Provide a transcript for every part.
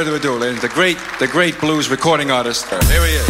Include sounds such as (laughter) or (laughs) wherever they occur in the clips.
further ado, ladies, the great, the great blues recording artist. Here he is.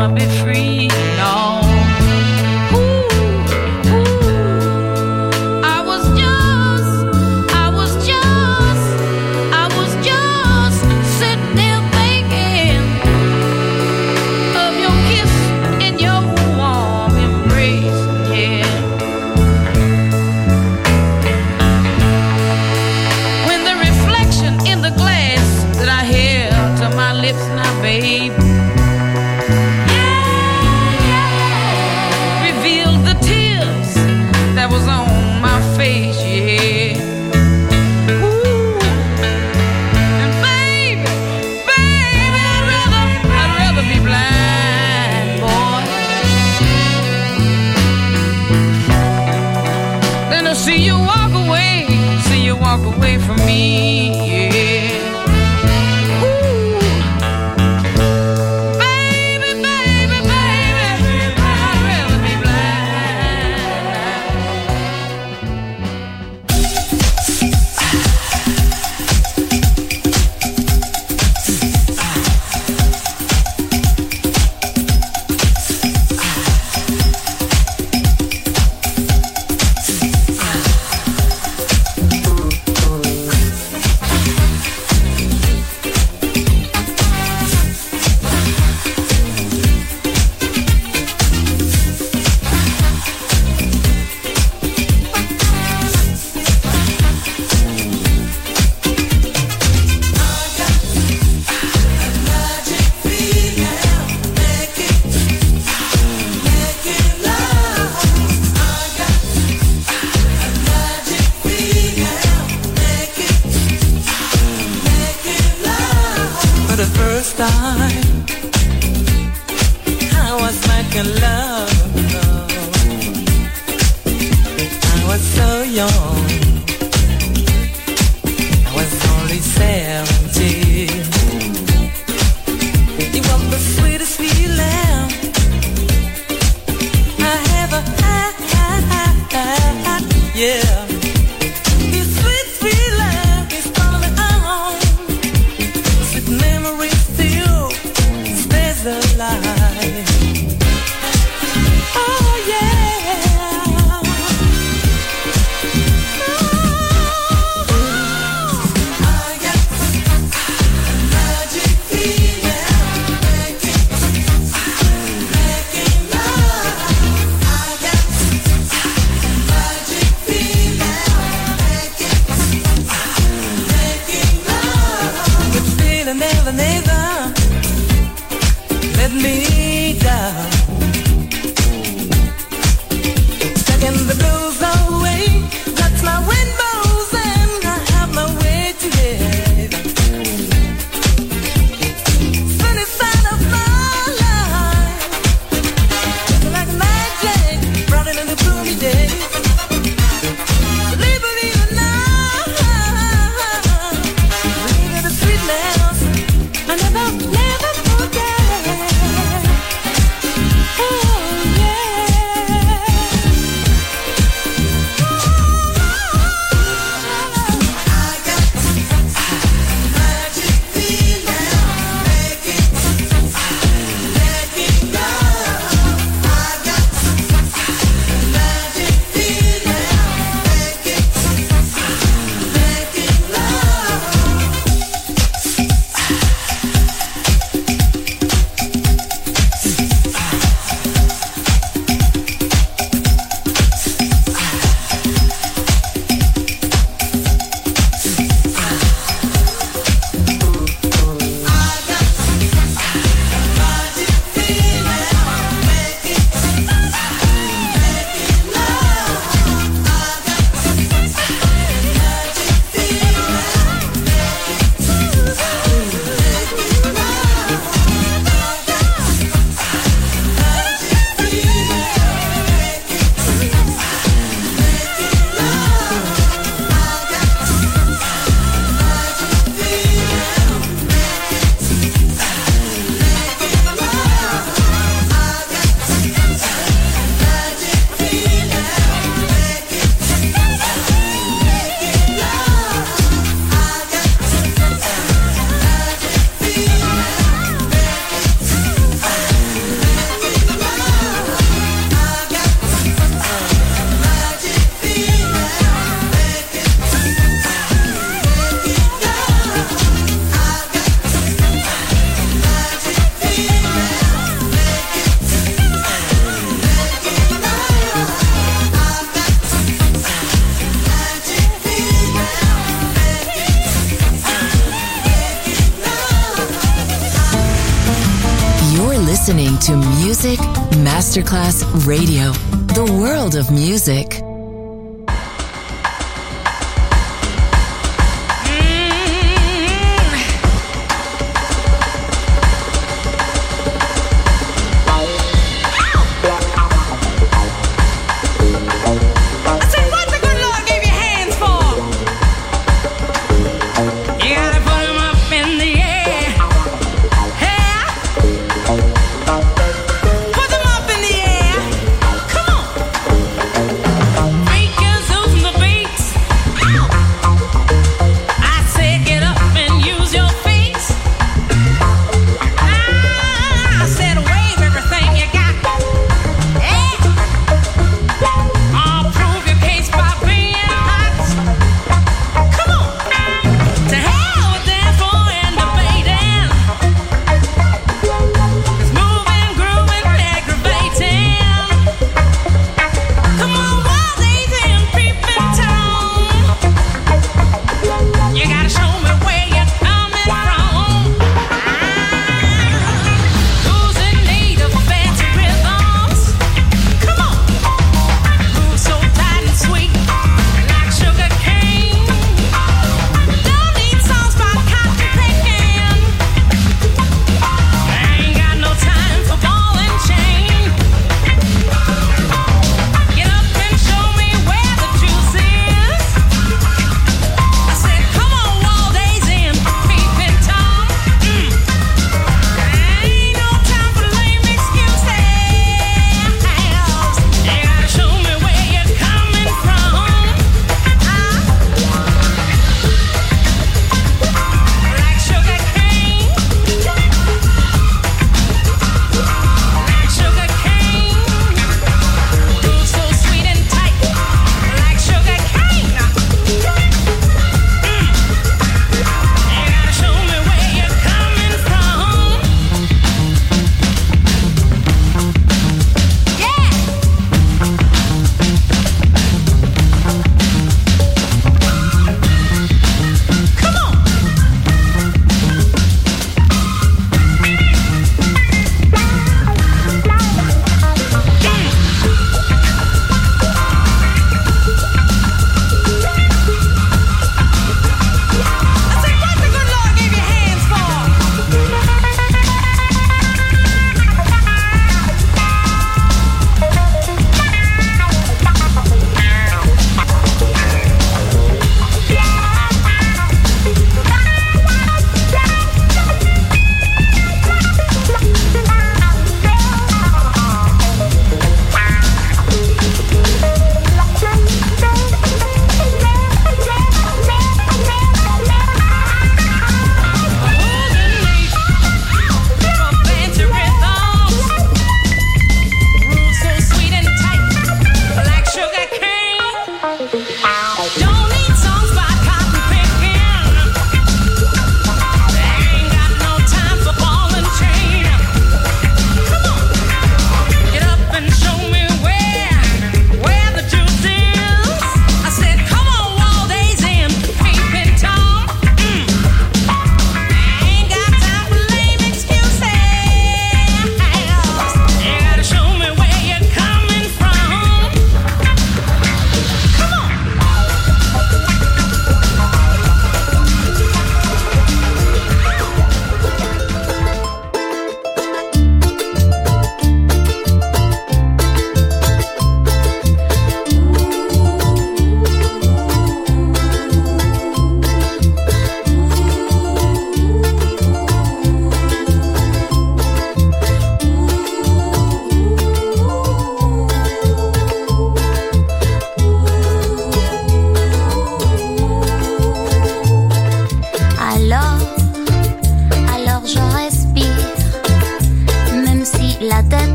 wanna be free. Radio,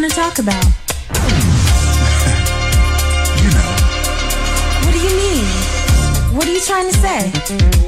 want to talk about? (laughs) you know. What do you mean? What are you trying to say?